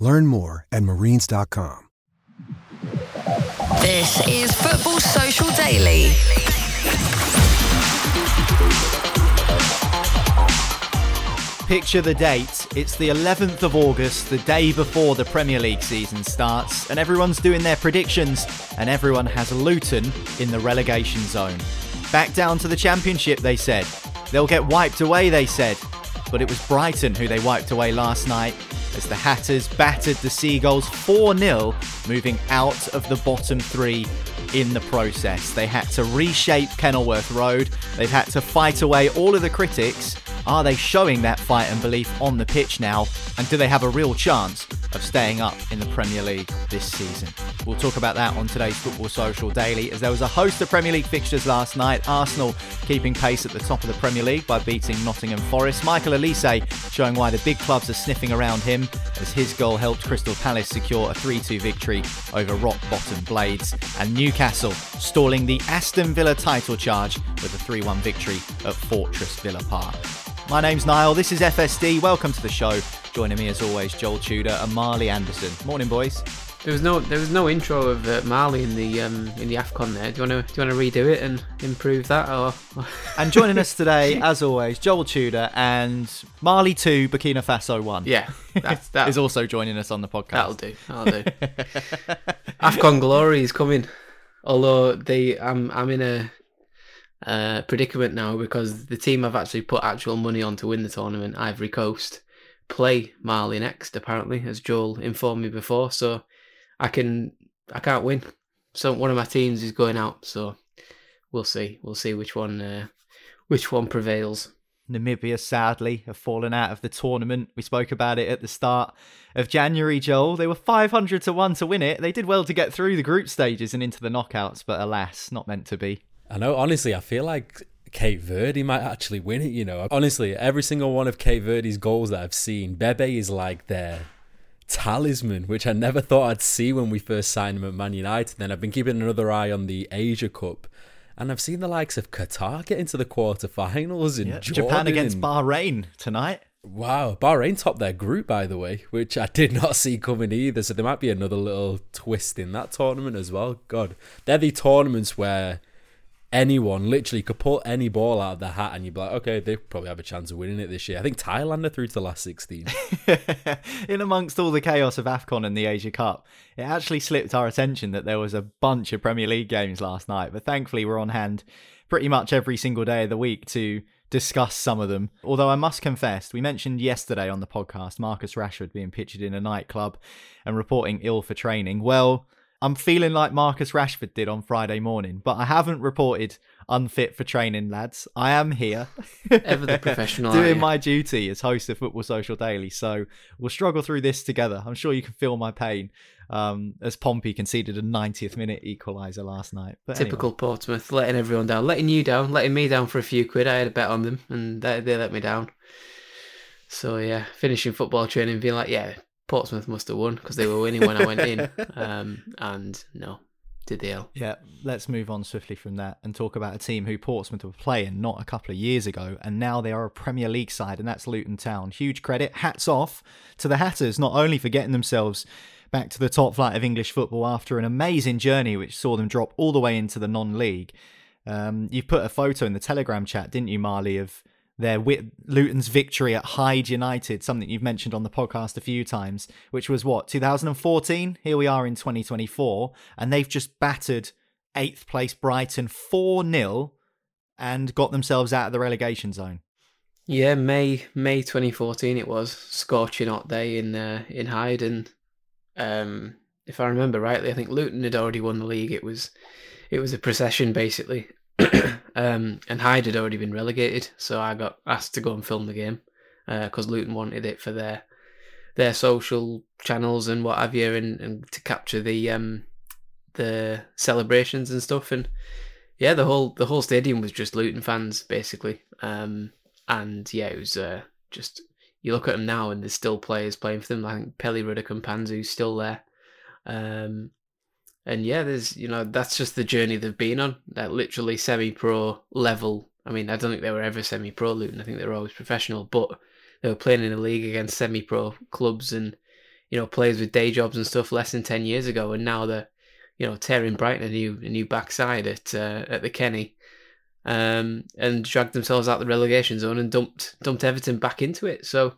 Learn more at marines.com. This is Football Social Daily. Picture the date. It's the 11th of August, the day before the Premier League season starts, and everyone's doing their predictions, and everyone has Luton in the relegation zone. Back down to the Championship, they said. They'll get wiped away, they said. But it was Brighton who they wiped away last night as the Hatters battered the Seagulls 4 0, moving out of the bottom three in the process. They had to reshape Kenilworth Road, they've had to fight away all of the critics. Are they showing that fight and belief on the pitch now? And do they have a real chance of staying up in the Premier League this season? We'll talk about that on today's Football Social Daily as there was a host of Premier League fixtures last night. Arsenal keeping pace at the top of the Premier League by beating Nottingham Forest. Michael Olise showing why the big clubs are sniffing around him as his goal helped Crystal Palace secure a 3 2 victory over rock bottom Blades. And Newcastle stalling the Aston Villa title charge with a 3 1 victory at Fortress Villa Park. My name's Niall, this is FSD. Welcome to the show. Joining me as always, Joel Tudor and Marley Anderson. Morning, boys. There was no there was no intro of uh, Marley in the um, in the Afcon there. Do you want to do you want to redo it and improve that or? And joining us today, as always, Joel Tudor and Marley Two, Burkina Faso One. Yeah, that's that is also joining us on the podcast. That'll do. That'll do. Afcon glory is coming. Although they, I'm I'm in a uh, predicament now because the team I've actually put actual money on to win the tournament, Ivory Coast, play Mali next. Apparently, as Joel informed me before, so I can I can't win. So one of my teams is going out. So we'll see. We'll see which one uh, which one prevails. Namibia, sadly, have fallen out of the tournament. We spoke about it at the start of January, Joel. They were 500 to 1 to win it. They did well to get through the group stages and into the knockouts, but alas, not meant to be. I know, honestly, I feel like Cape Verde might actually win it, you know. Honestly, every single one of Cape Verde's goals that I've seen, Bebe is like their talisman, which I never thought I'd see when we first signed him at Man United. Then I've been keeping another eye on the Asia Cup. And I've seen the likes of Qatar get into the quarterfinals and Yeah, Japan against Bahrain tonight. Wow, Bahrain topped their group, by the way, which I did not see coming either. So there might be another little twist in that tournament as well. God, they're the tournaments where anyone literally could pull any ball out of their hat and you'd be like, okay, they probably have a chance of winning it this year. I think Thailand are through to the last 16. in amongst all the chaos of AFCON and the Asia Cup, it actually slipped our attention that there was a bunch of Premier League games last night, but thankfully we're on hand pretty much every single day of the week to discuss some of them. Although I must confess, we mentioned yesterday on the podcast Marcus Rashford being pictured in a nightclub and reporting ill for training. Well, I'm feeling like Marcus Rashford did on Friday morning, but I haven't reported unfit for training, lads. I am here. Ever the professional. Doing my duty as host of Football Social Daily. So we'll struggle through this together. I'm sure you can feel my pain um, as Pompey conceded a 90th minute equaliser last night. But Typical anyway. Portsmouth, letting everyone down, letting you down, letting me down for a few quid. I had a bet on them, and they, they let me down. So yeah, finishing football training, being like, yeah, Portsmouth must have won because they were winning when I went in, um, and no, did they? L. Yeah, let's move on swiftly from that and talk about a team who Portsmouth were playing not a couple of years ago, and now they are a Premier League side, and that's Luton Town. Huge credit, hats off to the Hatters, not only for getting themselves back to the top flight of English football after an amazing journey which saw them drop all the way into the non-league. Um, you put a photo in the Telegram chat, didn't you, Marley, of their Luton's victory at Hyde United, something you've mentioned on the podcast a few times, which was what 2014. Here we are in 2024, and they've just battered eighth place Brighton four 0 and got themselves out of the relegation zone. Yeah, May May 2014 it was scorching hot day in uh, in Hyde, and um, if I remember rightly, I think Luton had already won the league. It was it was a procession basically, um, and Hyde had already been relegated, so I got asked to go and film the game because uh, Luton wanted it for their their social channels and what have you, and, and to capture the um, the celebrations and stuff. And yeah, the whole the whole stadium was just Luton fans basically. Um, and yeah, it was uh, just you look at them now, and there's still players playing for them. I think Pelly Ruddock Mpanzu's still there. Um, and yeah, there's you know that's just the journey they've been on. That literally semi-pro level. I mean, I don't think they were ever semi-pro Luton. I think they were always professional, but they were playing in a league against semi-pro clubs and you know players with day jobs and stuff less than ten years ago, and now they're you know tearing Brighton a new a new backside at uh, at the Kenny, um, and dragged themselves out the relegation zone and dumped dumped Everton back into it. So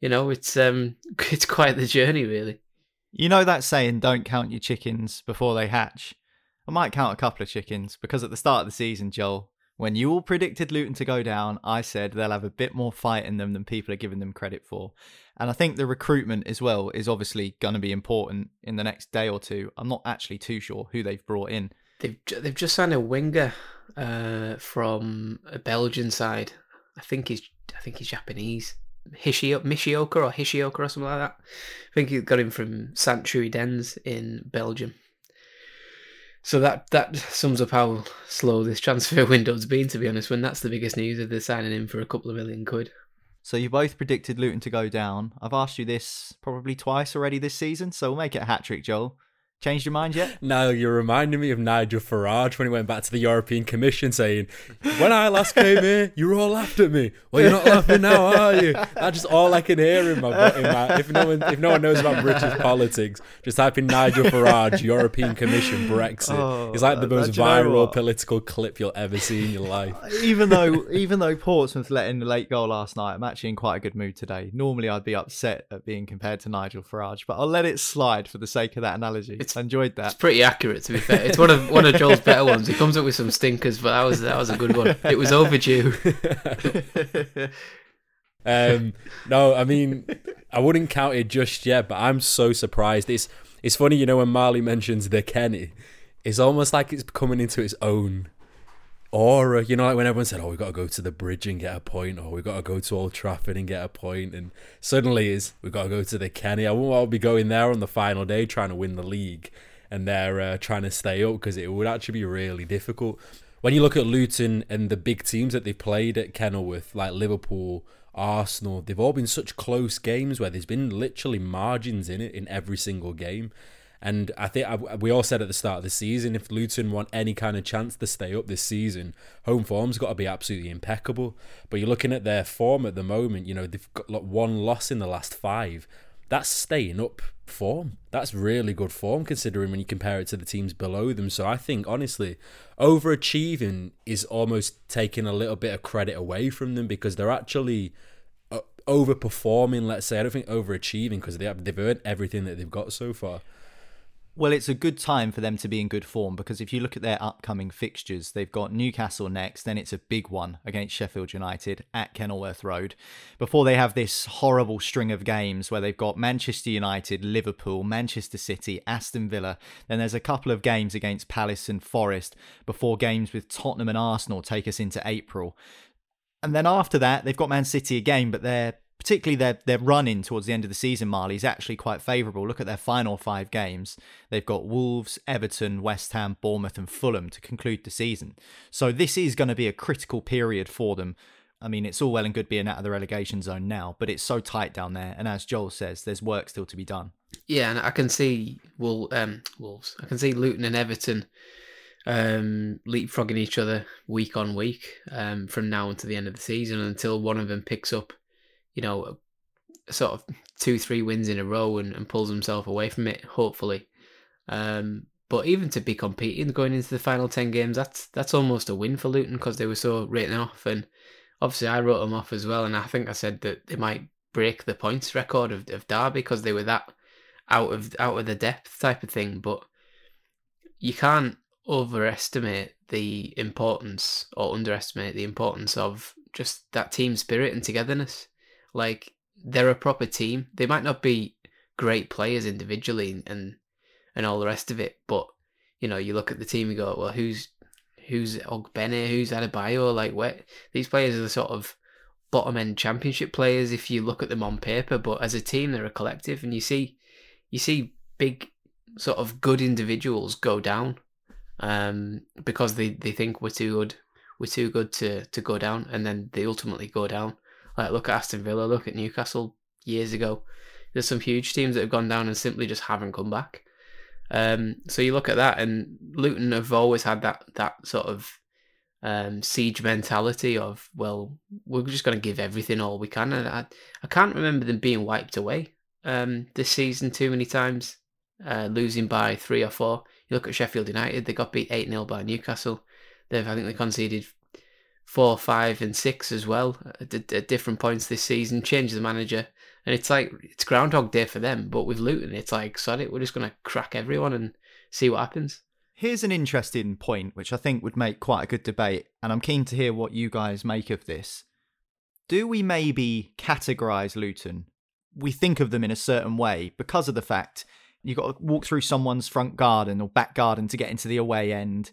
you know it's um it's quite the journey really. You know that saying, don't count your chickens before they hatch? I might count a couple of chickens because at the start of the season, Joel, when you all predicted Luton to go down, I said they'll have a bit more fight in them than people are giving them credit for. And I think the recruitment as well is obviously going to be important in the next day or two. I'm not actually too sure who they've brought in. They've they've just signed a winger uh, from a Belgian side. I think he's I think he's Japanese. Hishio- Mishioka or Hishioka or something like that. I think he got him from Sint-Truiden in Belgium. So that that sums up how slow this transfer window's been, to be honest, when that's the biggest news of the signing in for a couple of million quid. So you both predicted Luton to go down. I've asked you this probably twice already this season, so we'll make it a hat trick, Joel. Changed your mind yet? No, you're reminding me of Nigel Farage when he went back to the European Commission saying, When I last came here, you were all laughed at me. Well, you're not laughing now, are you? That's just all I can hear in my, in my if no one if no one knows about British politics, just type in Nigel Farage, European Commission, Brexit. Oh, it's like the uh, most viral political clip you'll ever see in your life. Even though even though Portsmouth let in the late goal last night, I'm actually in quite a good mood today. Normally I'd be upset at being compared to Nigel Farage, but I'll let it slide for the sake of that analogy. It's, I enjoyed that. It's pretty accurate, to be fair. It's one of one of Joel's better ones. He comes up with some stinkers, but that was that was a good one. It was overdue. um, no, I mean, I wouldn't count it just yet, but I'm so surprised. It's it's funny, you know, when Marley mentions the Kenny, it's almost like it's coming into its own aura. You know, like when everyone said, "Oh, we got to go to the bridge and get a point," or "We got to go to Old Trafford and get a point," and suddenly is we got to go to the Kenny. I won't be going there on the final day trying to win the league, and they're uh, trying to stay up because it would actually be really difficult. When you look at Luton and the big teams that they played at Kenilworth, like Liverpool, Arsenal, they've all been such close games where there's been literally margins in it in every single game. And I think we all said at the start of the season, if Luton want any kind of chance to stay up this season, home form's got to be absolutely impeccable. But you're looking at their form at the moment. You know they've got like one loss in the last five. That's staying up form. That's really good form considering when you compare it to the teams below them. So I think honestly, overachieving is almost taking a little bit of credit away from them because they're actually uh, overperforming. Let's say I don't think overachieving because they have, they've earned everything that they've got so far. Well, it's a good time for them to be in good form because if you look at their upcoming fixtures, they've got Newcastle next, then it's a big one against Sheffield United at Kenilworth Road. Before they have this horrible string of games where they've got Manchester United, Liverpool, Manchester City, Aston Villa, then there's a couple of games against Palace and Forest before games with Tottenham and Arsenal take us into April. And then after that, they've got Man City again, but they're particularly their their run in towards the end of the season, Marley, is actually quite favourable. Look at their final five games. They've got Wolves, Everton, West Ham, Bournemouth, and Fulham to conclude the season. So this is going to be a critical period for them. I mean, it's all well and good being out of the relegation zone now, but it's so tight down there. And as Joel says, there's work still to be done. Yeah, and I can see Wol- um, Wolves. I can see Luton and Everton um, leapfrogging each other week on week um, from now until the end of the season until one of them picks up you know, sort of two, three wins in a row and, and pulls himself away from it, hopefully. Um, but even to be competing going into the final 10 games, that's that's almost a win for Luton because they were so written off. And obviously, I wrote them off as well. And I think I said that they might break the points record of, of Derby because they were that out of out of the depth type of thing. But you can't overestimate the importance or underestimate the importance of just that team spirit and togetherness. Like they're a proper team. They might not be great players individually and and all the rest of it, but you know, you look at the team and go, well, who's who's Ogbene, who's Adebayo? Like, where these players are the sort of bottom end championship players if you look at them on paper, but as a team, they're a collective, and you see you see big sort of good individuals go down um, because they, they think we're too good, we're too good to, to go down, and then they ultimately go down. Like look at Aston Villa, look at Newcastle years ago. There's some huge teams that have gone down and simply just haven't come back. Um, so you look at that, and Luton have always had that that sort of um, siege mentality of well, we're just going to give everything all we can, and I I can't remember them being wiped away um, this season too many times, uh, losing by three or four. You look at Sheffield United; they got beat eight 0 by Newcastle. They've I think they conceded four, five, and six as well at, at different points this season. Change the manager, and it's like it's Groundhog Day for them. But with Luton, it's like sod it, we're just gonna crack everyone and see what happens. Here's an interesting point, which I think would make quite a good debate, and I'm keen to hear what you guys make of this. Do we maybe categorise Luton? We think of them in a certain way because of the fact you've got to walk through someone's front garden or back garden to get into the away end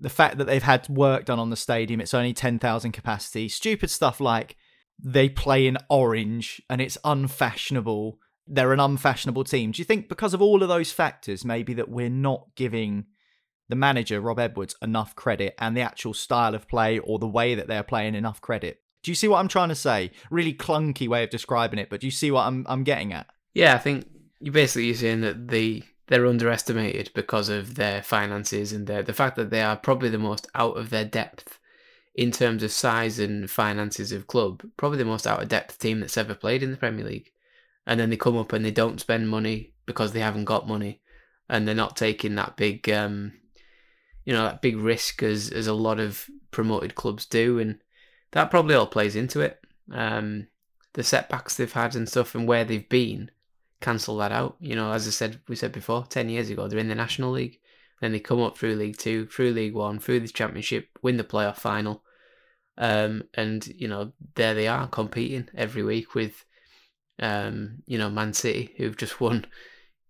the fact that they've had work done on the stadium, it's only 10,000 capacity, stupid stuff like they play in orange and it's unfashionable. They're an unfashionable team. Do you think because of all of those factors, maybe that we're not giving the manager, Rob Edwards, enough credit and the actual style of play or the way that they're playing enough credit? Do you see what I'm trying to say? Really clunky way of describing it, but do you see what I'm I'm getting at? Yeah, I think you're basically saying that the they're underestimated because of their finances and their, the fact that they are probably the most out of their depth in terms of size and finances of club, probably the most out of depth team that's ever played in the Premier League. And then they come up and they don't spend money because they haven't got money, and they're not taking that big, um, you know, that big risk as as a lot of promoted clubs do, and that probably all plays into it. Um, the setbacks they've had and stuff, and where they've been cancel that out. You know, as I said, we said before, 10 years ago, they're in the National League. Then they come up through League Two, through League One, through the Championship, win the playoff final. Um, and, you know, there they are competing every week with, um, you know, Man City, who've just won,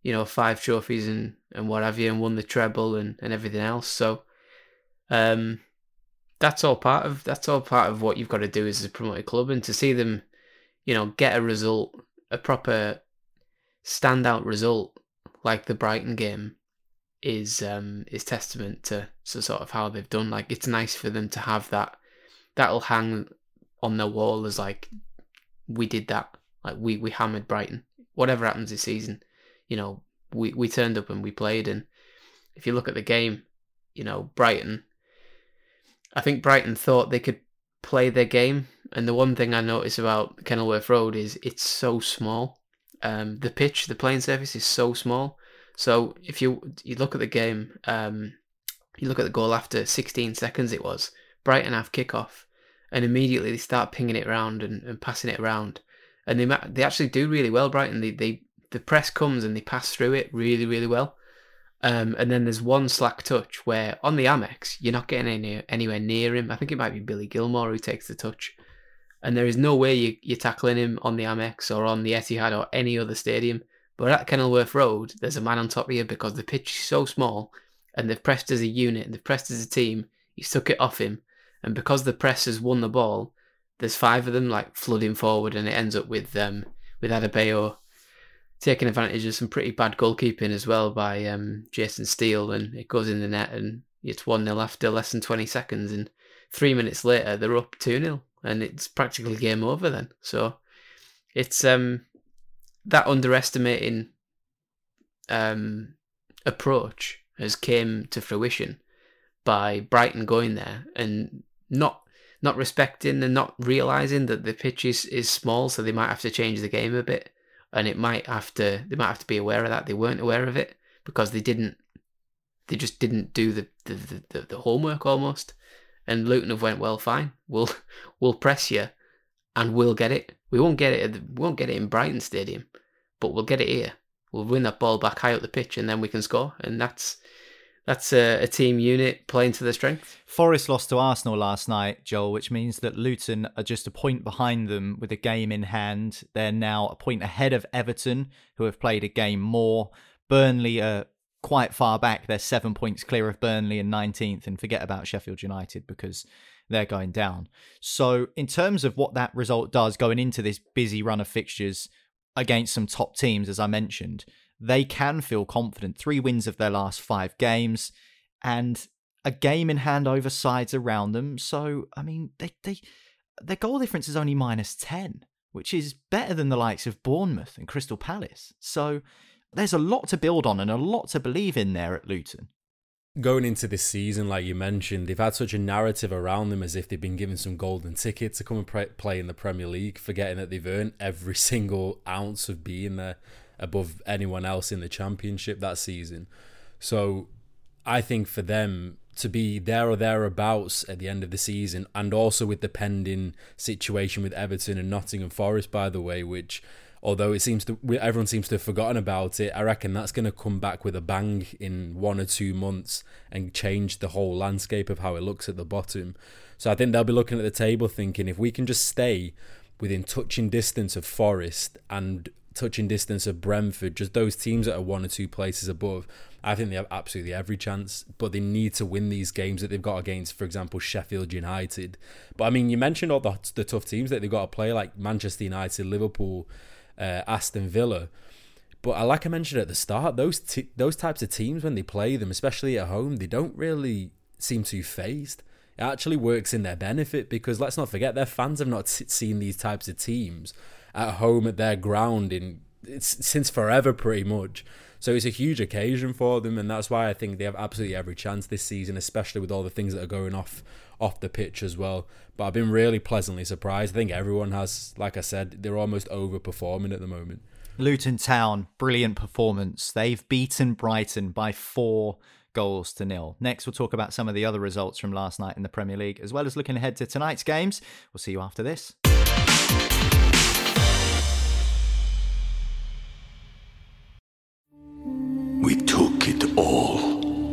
you know, five trophies and, and what have you, and won the treble and, and everything else. So, um, that's all part of that's all part of what you've got to do as a promoted club, and to see them, you know, get a result, a proper standout result like the Brighton game is um is testament to, to sort of how they've done. Like it's nice for them to have that that'll hang on their wall as like we did that. Like we, we hammered Brighton. Whatever happens this season, you know, we, we turned up and we played and if you look at the game, you know, Brighton I think Brighton thought they could play their game and the one thing I notice about Kenilworth Road is it's so small um, the pitch, the playing surface is so small. So if you you look at the game, um, you look at the goal after 16 seconds it was, Brighton have kickoff, and immediately they start pinging it around and, and passing it around, and they they actually do really well. Brighton, they, they the press comes and they pass through it really really well, Um, and then there's one slack touch where on the Amex, you're not getting any, anywhere near him. I think it might be Billy Gilmour who takes the touch. And there is no way you, you're tackling him on the Amex or on the Etihad or any other stadium. But at Kenilworth Road, there's a man on top of you because the pitch is so small and they've pressed as a unit and they've pressed as a team. He's took it off him. And because the press has won the ball, there's five of them like flooding forward and it ends up with um with Adebayo taking advantage of some pretty bad goalkeeping as well by um, Jason Steele, and it goes in the net, and it's 1 0 after less than 20 seconds. And three minutes later, they're up 2 0, and it's practically game over then. So it's um, that underestimating um, approach has came to fruition by Brighton going there and not not respecting and not realizing that the pitch is, is small, so they might have to change the game a bit and it might have to they might have to be aware of that. They weren't aware of it because they didn't they just didn't do the the, the, the homework almost. And Luton have went well, fine. We'll we'll press you, and we'll get it. We won't get it. We won't get it in Brighton Stadium, but we'll get it here. We'll win that ball back high up the pitch, and then we can score. And that's that's a, a, team unit playing to their strength. Forest lost to Arsenal last night, Joel, which means that Luton are just a point behind them with a game in hand. They're now a point ahead of Everton, who have played a game more. Burnley are quite far back. They're seven points clear of Burnley in 19th, and forget about Sheffield United because they're going down. So, in terms of what that result does going into this busy run of fixtures against some top teams, as I mentioned, they can feel confident. Three wins of their last five games and a game in hand over sides around them. So, I mean, they, they their goal difference is only minus 10, which is better than the likes of Bournemouth and Crystal Palace. So, there's a lot to build on and a lot to believe in there at Luton. Going into this season, like you mentioned, they've had such a narrative around them as if they've been given some golden ticket to come and pre- play in the Premier League, forgetting that they've earned every single ounce of being there above anyone else in the championship that season. So I think for them to be there or thereabouts at the end of the season, and also with the pending situation with Everton and Nottingham Forest, by the way, which although it seems to everyone seems to have forgotten about it, I reckon that's going to come back with a bang in one or two months and change the whole landscape of how it looks at the bottom. So I think they'll be looking at the table thinking if we can just stay within touching distance of Forest and touching distance of Brentford, just those teams that are one or two places above, I think they have absolutely every chance. But they need to win these games that they've got against, for example, Sheffield United. But I mean, you mentioned all the, the tough teams that they've got to play, like Manchester United, Liverpool, uh, Aston Villa. But like I mentioned at the start, those t- those types of teams when they play them, especially at home, they don't really seem too phased. It actually works in their benefit because let's not forget their fans have not seen these types of teams at home at their ground in since forever, pretty much. So it's a huge occasion for them, and that's why I think they have absolutely every chance this season, especially with all the things that are going off off the pitch as well. But I've been really pleasantly surprised. I think everyone has, like I said, they're almost overperforming at the moment. Luton Town, brilliant performance. They've beaten Brighton by four goals to nil. Next, we'll talk about some of the other results from last night in the Premier League, as well as looking ahead to tonight's games. We'll see you after this. We took it all.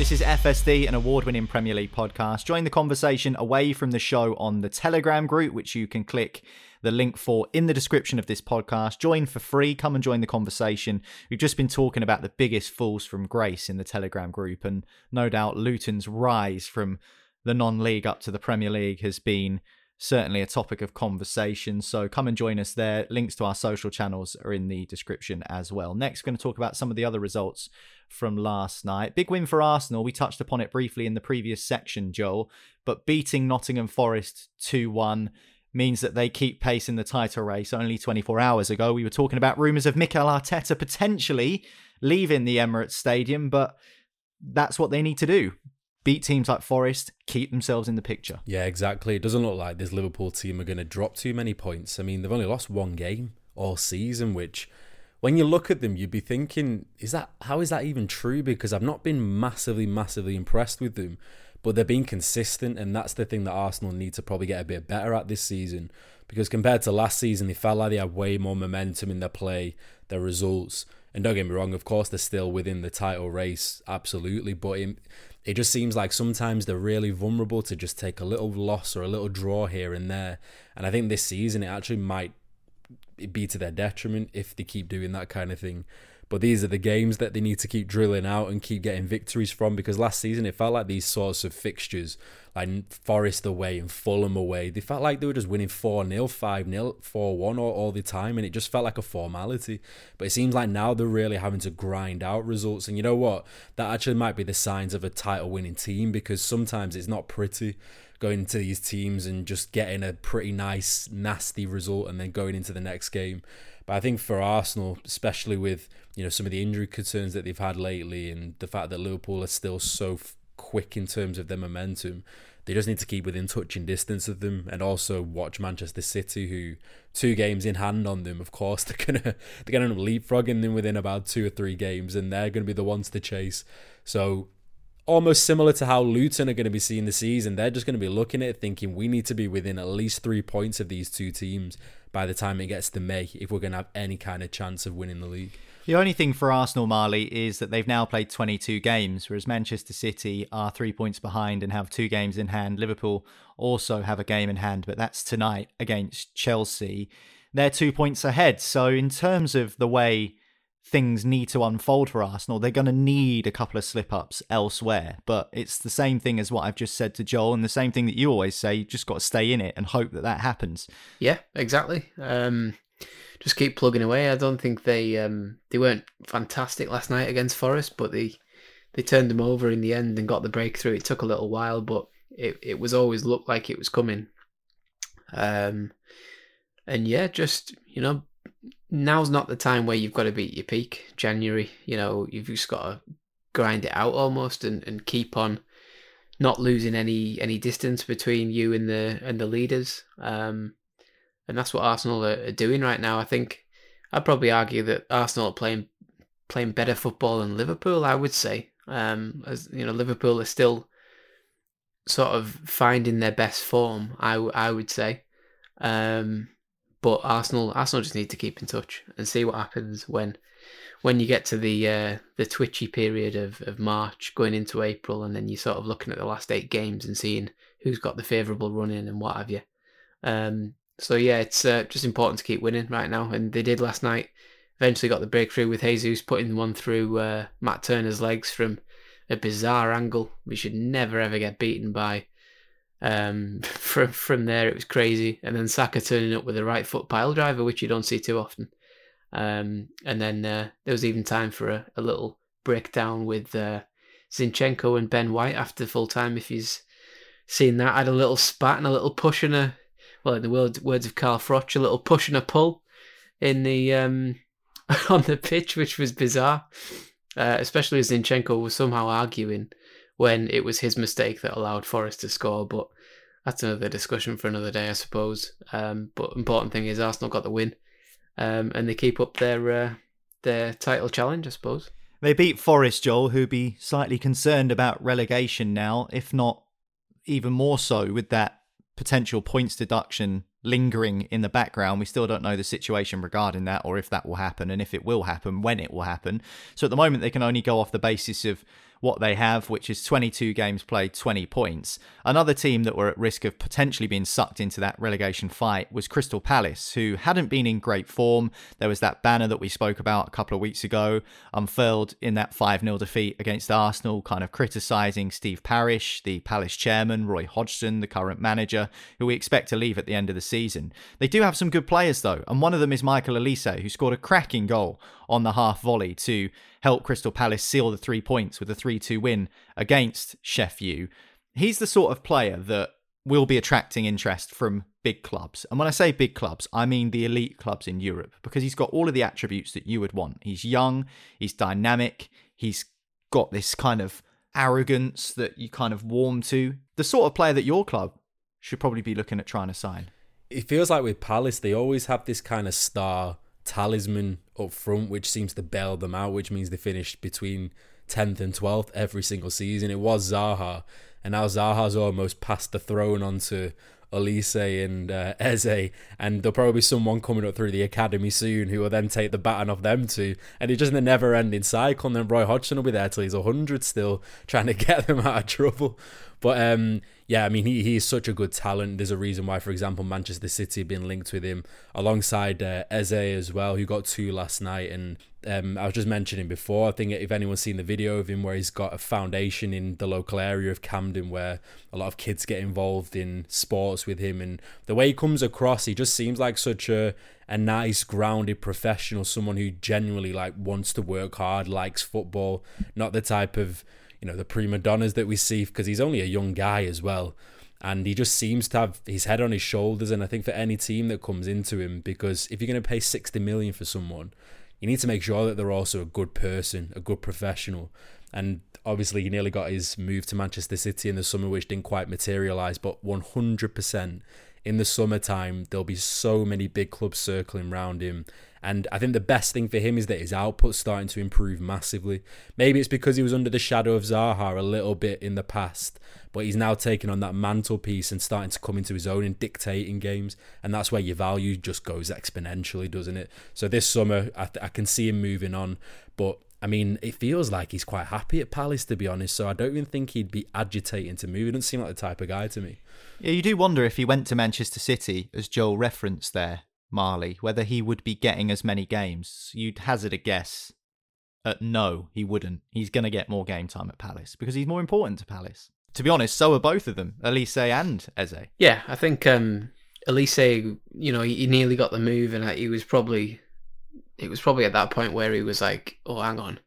This is FSD, an award winning Premier League podcast. Join the conversation away from the show on the Telegram group, which you can click the link for in the description of this podcast. Join for free. Come and join the conversation. We've just been talking about the biggest falls from grace in the Telegram group, and no doubt Luton's rise from the non league up to the Premier League has been certainly a topic of conversation. So come and join us there. Links to our social channels are in the description as well. Next, we're going to talk about some of the other results from last night. Big win for Arsenal. We touched upon it briefly in the previous section, Joel, but beating Nottingham Forest 2 1 means that they keep pace in the title race. Only 24 hours ago, we were talking about rumours of Mikel Arteta potentially leaving the Emirates Stadium, but that's what they need to do. Beat teams like Forest, keep themselves in the picture. Yeah, exactly. It doesn't look like this Liverpool team are going to drop too many points. I mean, they've only lost one game all season, which when you look at them, you'd be thinking, is that how is that even true? Because I've not been massively, massively impressed with them, but they're being consistent, and that's the thing that Arsenal need to probably get a bit better at this season. Because compared to last season, they felt like they had way more momentum in their play, their results. And don't get me wrong, of course, they're still within the title race, absolutely. But it, it just seems like sometimes they're really vulnerable to just take a little loss or a little draw here and there. And I think this season it actually might be to their detriment if they keep doing that kind of thing. But these are the games that they need to keep drilling out and keep getting victories from because last season it felt like these sorts of fixtures, like Forest away and Fulham away, they felt like they were just winning 4 0, 5 0, 4 1 all, all the time and it just felt like a formality. But it seems like now they're really having to grind out results. And you know what? That actually might be the signs of a title winning team because sometimes it's not pretty going to these teams and just getting a pretty nice, nasty result and then going into the next game. But I think for Arsenal, especially with you know some of the injury concerns that they've had lately and the fact that Liverpool are still so f- quick in terms of their momentum, they just need to keep within touching distance of them and also watch Manchester City, who two games in hand on them, of course, they're gonna they're gonna leapfrogging them within about two or three games, and they're gonna be the ones to chase. So almost similar to how Luton are going to be seeing the season. They're just going to be looking at it thinking we need to be within at least three points of these two teams by the time it gets to May if we're going to have any kind of chance of winning the league. The only thing for Arsenal, Marley, is that they've now played 22 games, whereas Manchester City are three points behind and have two games in hand. Liverpool also have a game in hand, but that's tonight against Chelsea. They're two points ahead. So, in terms of the way things need to unfold for Arsenal, they're going to need a couple of slip ups elsewhere. But it's the same thing as what I've just said to Joel, and the same thing that you always say. You just got to stay in it and hope that that happens. Yeah, exactly. Um, just keep plugging away. I don't think they um, they weren't fantastic last night against Forest, but they they turned them over in the end and got the breakthrough. It took a little while, but it it was always looked like it was coming. Um, and yeah, just you know, now's not the time where you've got to beat your peak. January, you know, you've just got to grind it out almost and, and keep on not losing any any distance between you and the and the leaders. Um, and that's what Arsenal are, are doing right now. I think I'd probably argue that Arsenal are playing playing better football than Liverpool. I would say, um, as you know, Liverpool are still sort of finding their best form. I I would say. Um, but Arsenal, Arsenal just need to keep in touch and see what happens when, when you get to the uh, the twitchy period of, of March going into April, and then you're sort of looking at the last eight games and seeing who's got the favourable run in and what have you. Um, so yeah, it's uh, just important to keep winning right now, and they did last night. Eventually got the breakthrough with Jesus putting one through uh, Matt Turner's legs from a bizarre angle. We should never ever get beaten by um, from from there, it was crazy. And then Saka turning up with a right foot pile driver, which you don't see too often. Um, and then uh, there was even time for a, a little breakdown with uh, Zinchenko and Ben White after full time. If he's seen that, I had a little spat and a little push and a, well, in the words, words of Carl Froch, a little push and a pull in the um, on the pitch, which was bizarre. Uh, especially as Zinchenko was somehow arguing when it was his mistake that allowed Forest to score. But that's another discussion for another day, I suppose. Um, but important thing is Arsenal got the win, um, and they keep up their uh, their title challenge, I suppose. They beat Forest, Joel, who be slightly concerned about relegation now, if not even more so with that potential points deduction lingering in the background. We still don't know the situation regarding that or if that will happen and if it will happen, when it will happen. So at the moment, they can only go off the basis of what they have, which is 22 games played, 20 points. Another team that were at risk of potentially being sucked into that relegation fight was Crystal Palace, who hadn't been in great form. There was that banner that we spoke about a couple of weeks ago, unfurled in that 5 0 defeat against Arsenal, kind of criticising Steve Parish, the Palace chairman, Roy Hodgson, the current manager, who we expect to leave at the end of the season. They do have some good players, though, and one of them is Michael Olise, who scored a cracking goal on the half volley to help Crystal Palace seal the three points with a 3 2 win against Chef Sheffield. He's the sort of player that will be attracting interest from big clubs. And when I say big clubs, I mean the elite clubs in Europe because he's got all of the attributes that you would want. He's young, he's dynamic, he's got this kind of arrogance that you kind of warm to. The sort of player that your club should probably be looking at trying to sign. It feels like with Palace, they always have this kind of star talisman up front, which seems to bail them out, which means they finished between 10th and 12th every single season. It was Zaha, and now Zaha's almost passed the throne onto Olise and uh, Eze, and there'll probably be someone coming up through the academy soon who will then take the baton off them two. And it's just a never ending cycle. And then Roy Hodgson will be there till he's 100 still trying to get them out of trouble. But um, yeah, I mean, he, he is such a good talent. There's a reason why, for example, Manchester City have been linked with him alongside uh, Eze as well, who got two last night. And um, I was just mentioning before, I think if anyone's seen the video of him where he's got a foundation in the local area of Camden where a lot of kids get involved in sports with him. And the way he comes across, he just seems like such a, a nice, grounded professional, someone who genuinely like wants to work hard, likes football, not the type of you know the prima donnas that we see because he's only a young guy as well and he just seems to have his head on his shoulders and i think for any team that comes into him because if you're going to pay 60 million for someone you need to make sure that they're also a good person a good professional. And obviously he nearly got his move to manchester city in the summer which didn't quite materialize but 100% in the summertime there'll be so many big clubs circling around him and I think the best thing for him is that his output's starting to improve massively. Maybe it's because he was under the shadow of Zaha a little bit in the past, but he's now taking on that mantelpiece and starting to come into his own and dictating games. And that's where your value just goes exponentially, doesn't it? So this summer, I, th- I can see him moving on. But I mean, it feels like he's quite happy at Palace, to be honest. So I don't even think he'd be agitating to move. He doesn't seem like the type of guy to me. Yeah, you do wonder if he went to Manchester City, as Joel referenced there, Marley, whether he would be getting as many games. You'd hazard a guess at no, he wouldn't. He's going to get more game time at Palace because he's more important to Palace. To be honest, so are both of them, Olise and Eze. Yeah, I think um, Olise, you know, he, he nearly got the move, and he was probably, it was probably at that point where he was like, "Oh, hang on,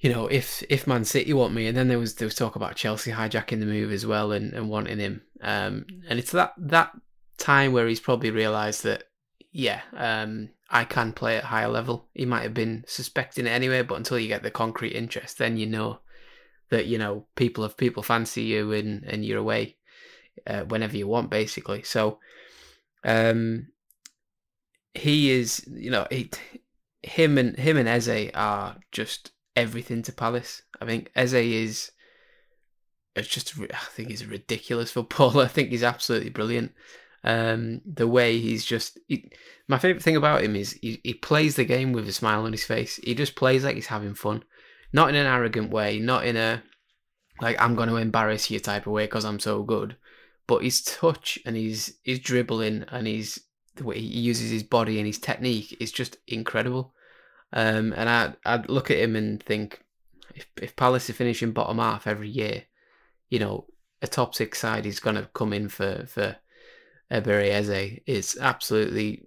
you know, if if Man City want me," and then there was there was talk about Chelsea hijacking the move as well and, and wanting him, um, and it's that that time where he's probably realised that, yeah, um, I can play at higher level. He might have been suspecting it anyway, but until you get the concrete interest, then you know that you know people if people fancy you and and you're away uh, whenever you want, basically. So, um, he is, you know, he, him and him and Eze are just everything to Palace. I think Eze is. It's just, I think he's a ridiculous footballer. I think he's absolutely brilliant. Um, the way he's just he, my favorite thing about him is he, he plays the game with a smile on his face. He just plays like he's having fun, not in an arrogant way, not in a like I'm going to embarrass you type of way because I'm so good. But his touch and his his dribbling and his the way he uses his body and his technique is just incredible. Um, and I I look at him and think if if Palace are finishing bottom half every year, you know, a top six side is going to come in for for Eberechi Eze. It's absolutely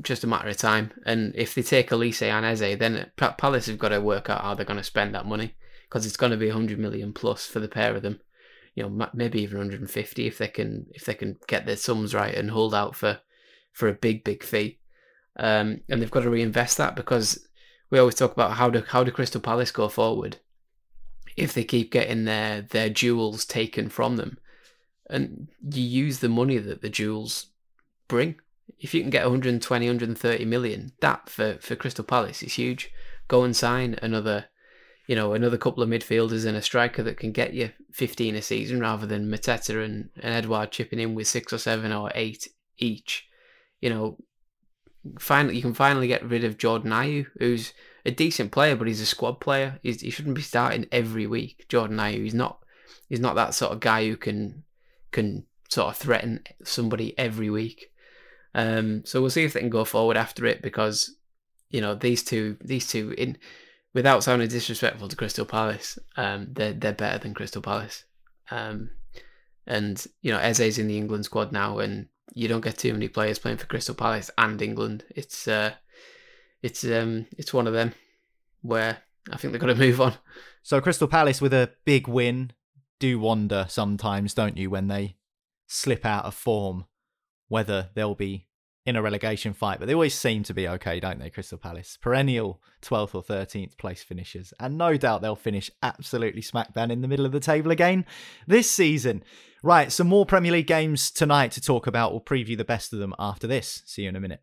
just a matter of time. And if they take Olise and Eze, then Palace have got to work out how they're going to spend that money because it's going to be 100 million plus for the pair of them. You know, maybe even 150 if they can if they can get their sums right and hold out for for a big big fee. Um, and they've got to reinvest that because we always talk about how do how do Crystal Palace go forward if they keep getting their their jewels taken from them and you use the money that the jewels bring. If you can get 120, 130 million, that for, for Crystal Palace is huge. Go and sign another you know, another couple of midfielders and a striker that can get you 15 a season rather than Mateta and, and Edouard chipping in with six or seven or eight each. You know, finally you can finally get rid of Jordan Ayew, who's a decent player, but he's a squad player. He's, he shouldn't be starting every week. Jordan Ayew, he's not he's not that sort of guy who can can sort of threaten somebody every week. Um, so we'll see if they can go forward after it because you know these two these two in without sounding disrespectful to Crystal Palace, um, they're they're better than Crystal Palace. Um, and you know Eze's in the England squad now, and you don't get too many players playing for Crystal Palace and England. It's uh, it's um, it's one of them where I think they've got to move on. So Crystal Palace with a big win do wonder sometimes, don't you, when they slip out of form, whether they'll be in a relegation fight, but they always seem to be okay, don't they, Crystal Palace? Perennial 12th or 13th place finishers, and no doubt they'll finish absolutely smack bang in the middle of the table again this season. Right, some more Premier League games tonight to talk about. We'll preview the best of them after this. See you in a minute.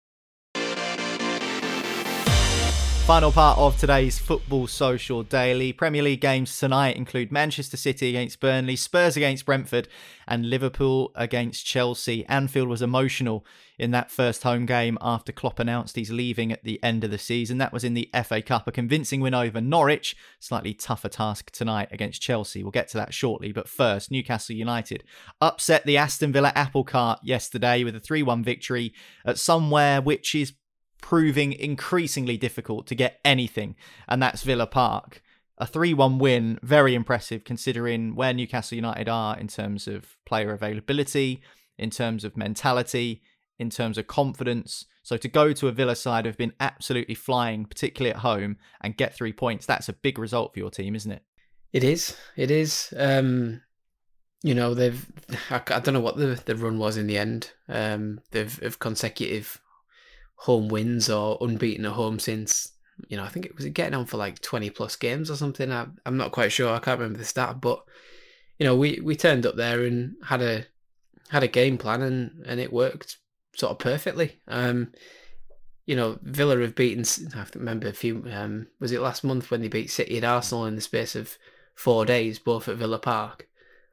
Final part of today's Football Social Daily. Premier League games tonight include Manchester City against Burnley, Spurs against Brentford, and Liverpool against Chelsea. Anfield was emotional in that first home game after Klopp announced he's leaving at the end of the season. That was in the FA Cup, a convincing win over Norwich. Slightly tougher task tonight against Chelsea. We'll get to that shortly. But first, Newcastle United upset the Aston Villa apple cart yesterday with a 3 1 victory at somewhere which is proving increasingly difficult to get anything, and that's Villa Park. A 3 1 win, very impressive considering where Newcastle United are in terms of player availability, in terms of mentality, in terms of confidence. So to go to a Villa side who've been absolutely flying, particularly at home, and get three points, that's a big result for your team, isn't it? It is. It is. Um, you know, they've. I, I, don't know what the, the run was in the end. Um, they've of consecutive home wins or unbeaten at home since you know I think it was getting on for like twenty plus games or something. I, I'm not quite sure. I can't remember the stat, but you know we we turned up there and had a had a game plan and and it worked sort of perfectly. Um, you know Villa have beaten. I remember a few. Um, was it last month when they beat City and Arsenal in the space of four days, both at Villa Park?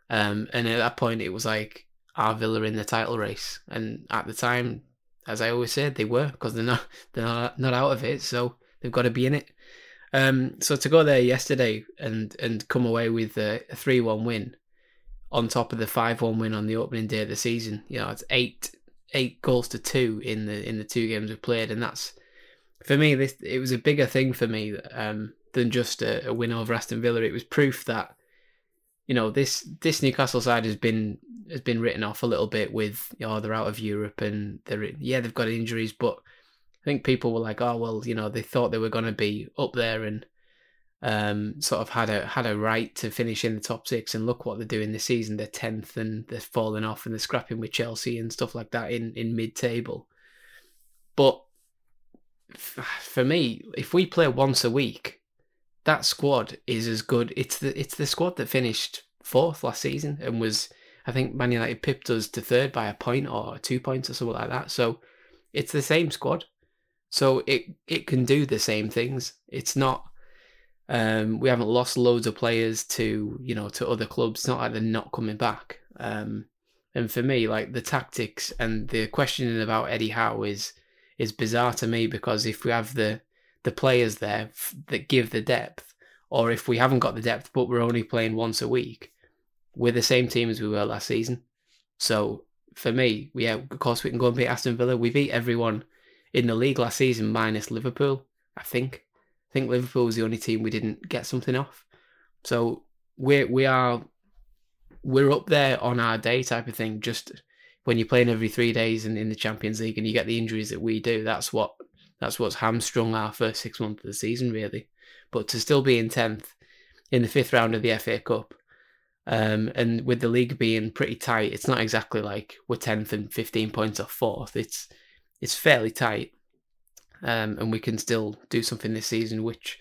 Um, and at that point, it was like our Villa in the title race, and at the time as I always said, they were because they're not they're not, not out of it, so they've got to be in it. Um, so to go there yesterday and and come away with a three one win, on top of the five one win on the opening day of the season, you know it's eight eight goals to two in the in the two games we've played, and that's for me this it was a bigger thing for me um, than just a, a win over Aston Villa. It was proof that you know this this Newcastle side has been has been written off a little bit with you know they're out of Europe and they're yeah they've got injuries, but I think people were like oh well you know they thought they were going to be up there and um, sort of had a had a right to finish in the top six. And look what they're doing this season. They're tenth and they're falling off and they're scrapping with Chelsea and stuff like that in in mid table. But for me, if we play once a week, that squad is as good. It's the it's the squad that finished fourth last season and was I think Man United pipped us to third by a point or two points or something like that. So it's the same squad. So it it can do the same things. It's not um, we haven't lost loads of players to you know to other clubs. It's not like they're not coming back. Um, and for me, like the tactics and the questioning about Eddie Howe is is bizarre to me because if we have the the players there f- that give the depth, or if we haven't got the depth but we're only playing once a week, we're the same team as we were last season. So for me, yeah, of course we can go and beat Aston Villa. We beat everyone in the league last season minus Liverpool. I think. I think Liverpool was the only team we didn't get something off. So we we are we're up there on our day type of thing. Just when you're playing every three days and in the Champions League and you get the injuries that we do, that's what that's what's hamstrung our first six months of the season really. But to still be in tenth in the fifth round of the FA Cup, um, and with the league being pretty tight, it's not exactly like we're tenth and fifteen points off fourth. It's it's fairly tight, um, and we can still do something this season, which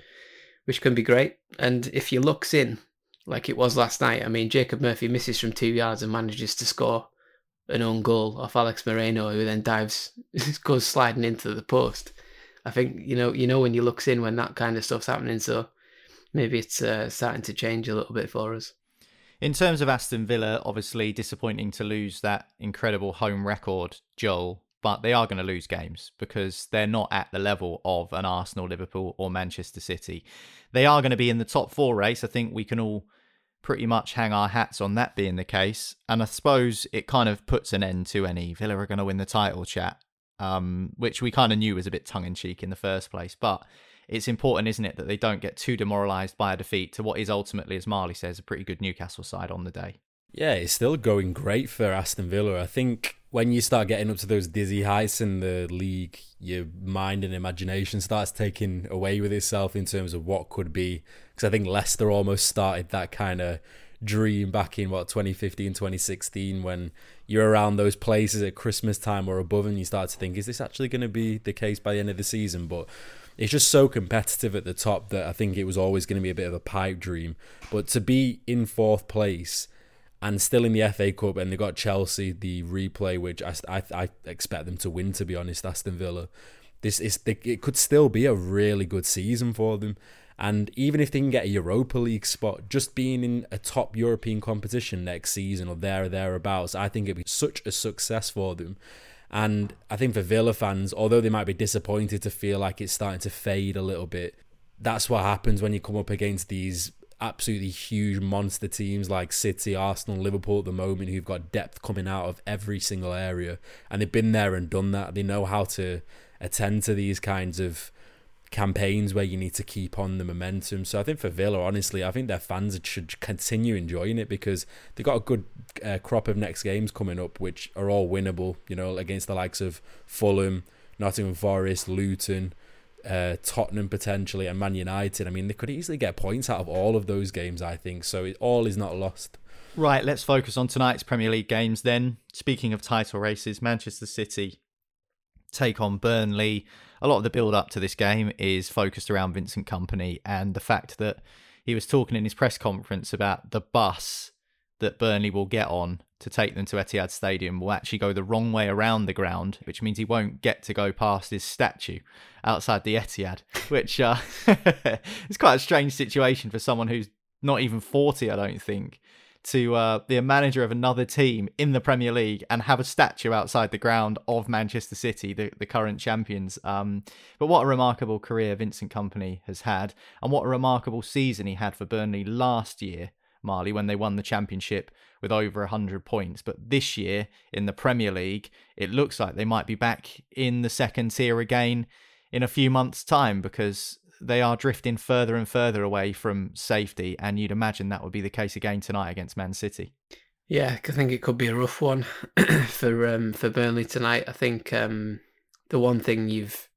which can be great. And if your luck's in, like it was last night, I mean, Jacob Murphy misses from two yards and manages to score an own goal off Alex Moreno, who then dives, goes sliding into the post. I think you know, you know when you looks in when that kind of stuff's happening. So maybe it's uh, starting to change a little bit for us. In terms of Aston Villa, obviously disappointing to lose that incredible home record, Joel. But they are going to lose games because they're not at the level of an Arsenal, Liverpool, or Manchester City. They are going to be in the top four race. I think we can all pretty much hang our hats on that being the case. And I suppose it kind of puts an end to any Villa are going to win the title chat, um, which we kind of knew was a bit tongue in cheek in the first place. But it's important, isn't it, that they don't get too demoralised by a defeat to what is ultimately, as Marley says, a pretty good Newcastle side on the day. Yeah, it's still going great for Aston Villa. I think when you start getting up to those dizzy heights in the league, your mind and imagination starts taking away with itself in terms of what could be. Because I think Leicester almost started that kind of dream back in what 2015 2016 when you're around those places at christmas time or above and you start to think is this actually going to be the case by the end of the season but it's just so competitive at the top that i think it was always going to be a bit of a pipe dream but to be in fourth place and still in the FA Cup, and they got Chelsea the replay, which I, I, I expect them to win. To be honest, Aston Villa, this is it could still be a really good season for them. And even if they can get a Europa League spot, just being in a top European competition next season or there or thereabouts, I think it'd be such a success for them. And I think for Villa fans, although they might be disappointed to feel like it's starting to fade a little bit, that's what happens when you come up against these absolutely huge monster teams like City, Arsenal, Liverpool at the moment who've got depth coming out of every single area and they've been there and done that. They know how to attend to these kinds of campaigns where you need to keep on the momentum. So I think for Villa, honestly, I think their fans should continue enjoying it because they've got a good uh, crop of next games coming up, which are all winnable. You know, against the likes of Fulham, Nottingham Forest, Luton uh, Tottenham potentially, and Man United. I mean, they could easily get points out of all of those games, I think. So it all is not lost. Right, let's focus on tonight's Premier League games then. Speaking of title races, Manchester City take on Burnley. A lot of the build up to this game is focused around Vincent Kompany and the fact that he was talking in his press conference about the bus that Burnley will get on to take them to Etihad Stadium will actually go the wrong way around the ground, which means he won't get to go past his statue outside the Etihad, which uh, is quite a strange situation for someone who's not even 40, I don't think, to uh, be a manager of another team in the Premier League and have a statue outside the ground of Manchester City, the, the current champions. Um, but what a remarkable career Vincent Kompany has had, and what a remarkable season he had for Burnley last year Marley when they won the championship with over 100 points. But this year in the Premier League, it looks like they might be back in the second tier again in a few months' time because they are drifting further and further away from safety. And you'd imagine that would be the case again tonight against Man City. Yeah, I think it could be a rough one for um, for Burnley tonight. I think um, the one thing you've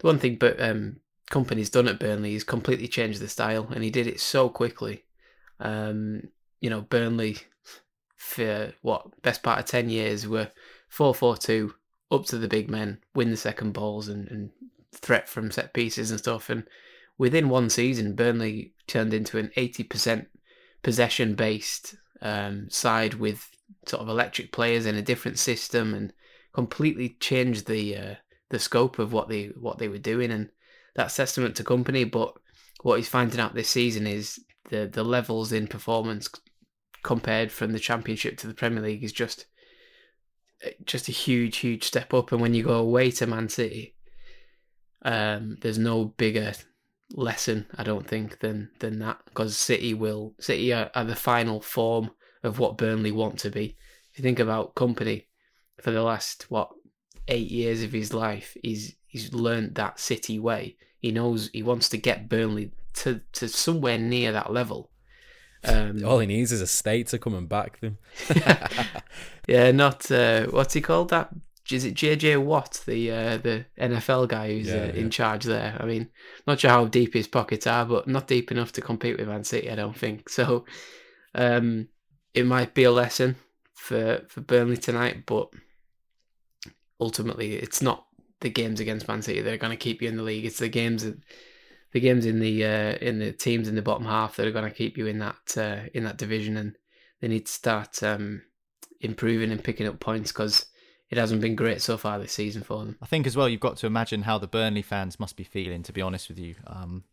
the one thing but um, Kompany's done at Burnley. is completely changed the style, and he did it so quickly. Um, you know, Burnley for what best part of ten years were four four two up to the big men, win the second balls, and, and threat from set pieces and stuff. And within one season, Burnley turned into an eighty percent possession based um, side with sort of electric players in a different system, and completely changed the uh, the scope of what they what they were doing. And that's testament to Kompany. But what he's finding out this season is the the levels in performance compared from the Championship to the Premier League is just just a huge, huge step up. And when you go away to Man City, um, there's no bigger lesson, I don't think, than than that. Because City will City are, are the final form of what Burnley want to be. If you think about Kompany for the last what eight years of his life, he's he's learned that City way. He knows he wants to get Burnley to, to somewhere near that level. Um, All he needs is a state to come and back them. yeah, not uh, what's he called? That is it JJ Watt, the uh, the NFL guy who's yeah, uh, in charge there. I mean, not sure how deep his pockets are, but not deep enough to compete with Man City, I don't think. So, um, it might be a lesson for for Burnley tonight, but ultimately, it's not the games against Man City that are going to keep you in the league. It's the games that the games in the uh, in the teams in the bottom half that are going to keep you in that uh, in that division, and they need to start um, improving and picking up points because it hasn't been great so far this season for them. I think as well, you've got to imagine how the Burnley fans must be feeling. To be honest with you, um,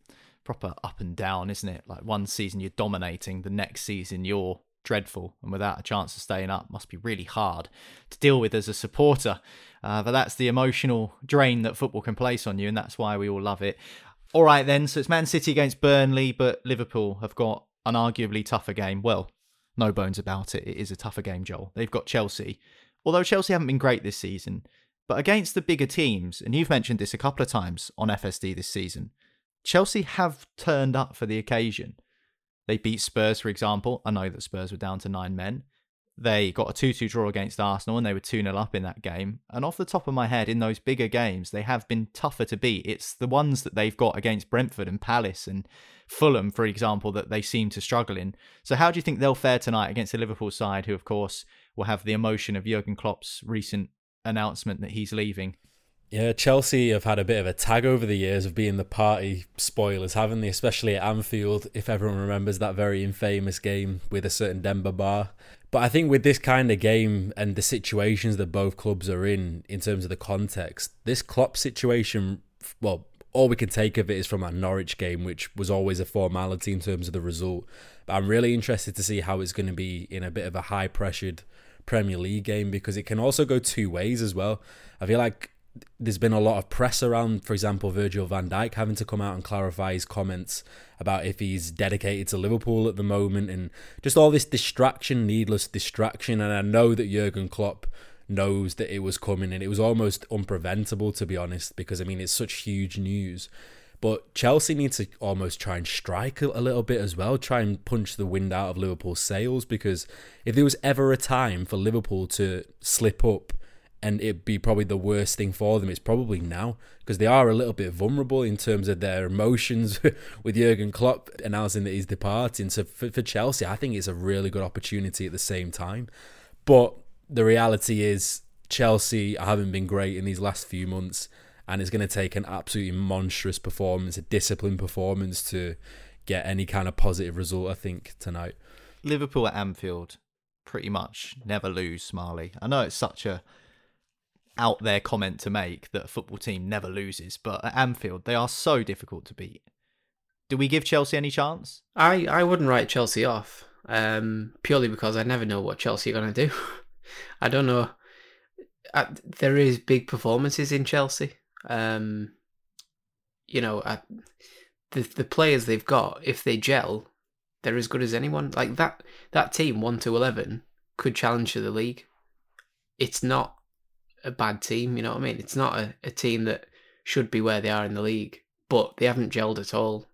proper up and down, isn't it? Like one season you're dominating, the next season you're dreadful and without a chance of staying up must be really hard to deal with as a supporter. Uh, but that's the emotional drain that football can place on you, and that's why we all love it. All right, then. So it's Man City against Burnley, but Liverpool have got an arguably tougher game. Well, no bones about it. It is a tougher game, Joel. They've got Chelsea. Although Chelsea haven't been great this season, but against the bigger teams, and you've mentioned this a couple of times on FSD this season, Chelsea have turned up for the occasion. They beat Spurs, for example. I know that Spurs were down to nine men. They got a 2 2 draw against Arsenal and they were 2 0 up in that game. And off the top of my head, in those bigger games, they have been tougher to beat. It's the ones that they've got against Brentford and Palace and Fulham, for example, that they seem to struggle in. So, how do you think they'll fare tonight against the Liverpool side, who, of course, will have the emotion of Jurgen Klopp's recent announcement that he's leaving? Yeah, Chelsea have had a bit of a tag over the years of being the party spoilers, haven't they? Especially at Anfield, if everyone remembers that very infamous game with a certain Demba Ba. But I think with this kind of game and the situations that both clubs are in, in terms of the context, this Klopp situation, well, all we can take of it is from that Norwich game, which was always a formality in terms of the result. But I'm really interested to see how it's going to be in a bit of a high pressured Premier League game because it can also go two ways as well. I feel like there's been a lot of press around, for example, Virgil van Dijk having to come out and clarify his comments about if he's dedicated to Liverpool at the moment and just all this distraction, needless distraction. And I know that Jurgen Klopp knows that it was coming and it was almost unpreventable, to be honest, because I mean, it's such huge news. But Chelsea need to almost try and strike a, little bit as well, try and punch the wind out of Liverpool's sails because if there was ever a time for Liverpool to slip up and it'd be probably the worst thing for them. It's probably now because they are a little bit vulnerable in terms of their emotions with Jurgen Klopp announcing that he's departing. So for, for Chelsea, I think it's a really good opportunity at the same time. But the reality is, Chelsea haven't been great in these last few months, and it's going to take an absolutely monstrous performance, a disciplined performance to get any kind of positive result. I think tonight. Liverpool at Anfield, pretty much never lose. Smiley. I know it's such a out there comment to make that a football team never loses, but at Anfield they are so difficult to beat. Do we give Chelsea any chance? I, I wouldn't write Chelsea off, um, purely because I never know what Chelsea are going to do. I don't know. I, there is big performances in Chelsea. Um, you know, I, the the players they've got, if they gel, they're as good as anyone. Like that that team one to eleven could challenge for the league. It's not a bad team. You know what I mean? It's not a, a team that should be where they are in the league, but they haven't gelled at all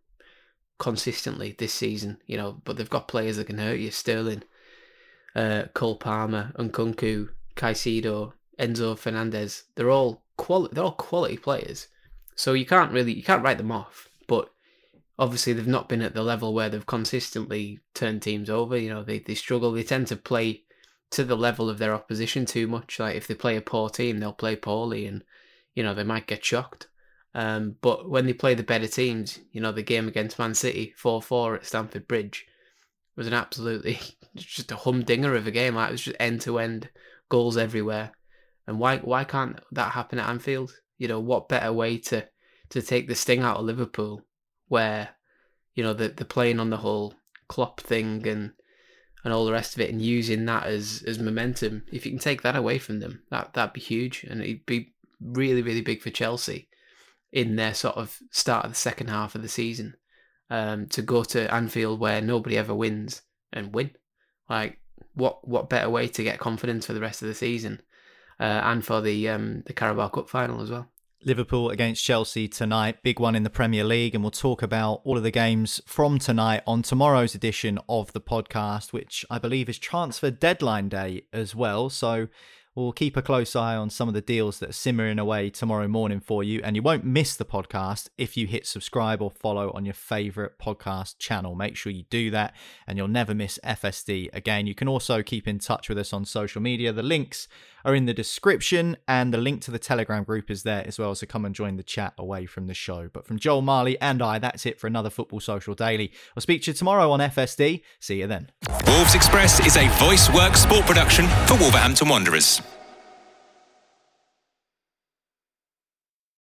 consistently this season. You know, but they've got players that can hurt you. Sterling, uh, Cole Palmer, Nkunku, Caicedo, Enzo Fernandez. They're all quality. They're all quality players. So you can't really you can't write them off. But obviously they've not been at the level where they've consistently turned teams over. You know, they, they struggle. They tend to play to the level of their opposition too much. Like if they play a poor team, they'll play poorly and, you know, they might get shocked. Um, but when they play the better teams, you know, the game against Man City, 4-4 at Stamford Bridge, was an absolutely just a humdinger of a game. Like it was just end to end goals everywhere. And why why can't that happen at Anfield? You know, what better way to to take the sting out of Liverpool, where you know they're, they're playing on the whole Klopp thing and and all the rest of it, and using that as as momentum. If you can take that away from them, that that'd be huge, and it'd be really really big for Chelsea in their sort of start of the second half of the season um, to go to Anfield where nobody ever wins and win. Like what what better way to get confidence for the rest of the season and for the um, the Carabao Cup final as well. Liverpool against Chelsea tonight, big one in the Premier League, and we'll talk about all of the games from tonight on tomorrow's edition of the podcast, which I believe is transfer deadline day as well. So We'll keep a close eye on some of the deals that are simmering away tomorrow morning for you, and you won't miss the podcast if you hit subscribe or follow on your favorite podcast channel. Make sure you do that, and you'll never miss FSD again. You can also keep in touch with us on social media. The links are in the description, and the link to the Telegram group is there as well. So come and join the chat away from the show. But from Joel Marley and I, that's it for another Football Social Daily. I'll speak to you tomorrow on FSD. See you then. Wolves Express is a voice work sport production for Wolverhampton Wanderers.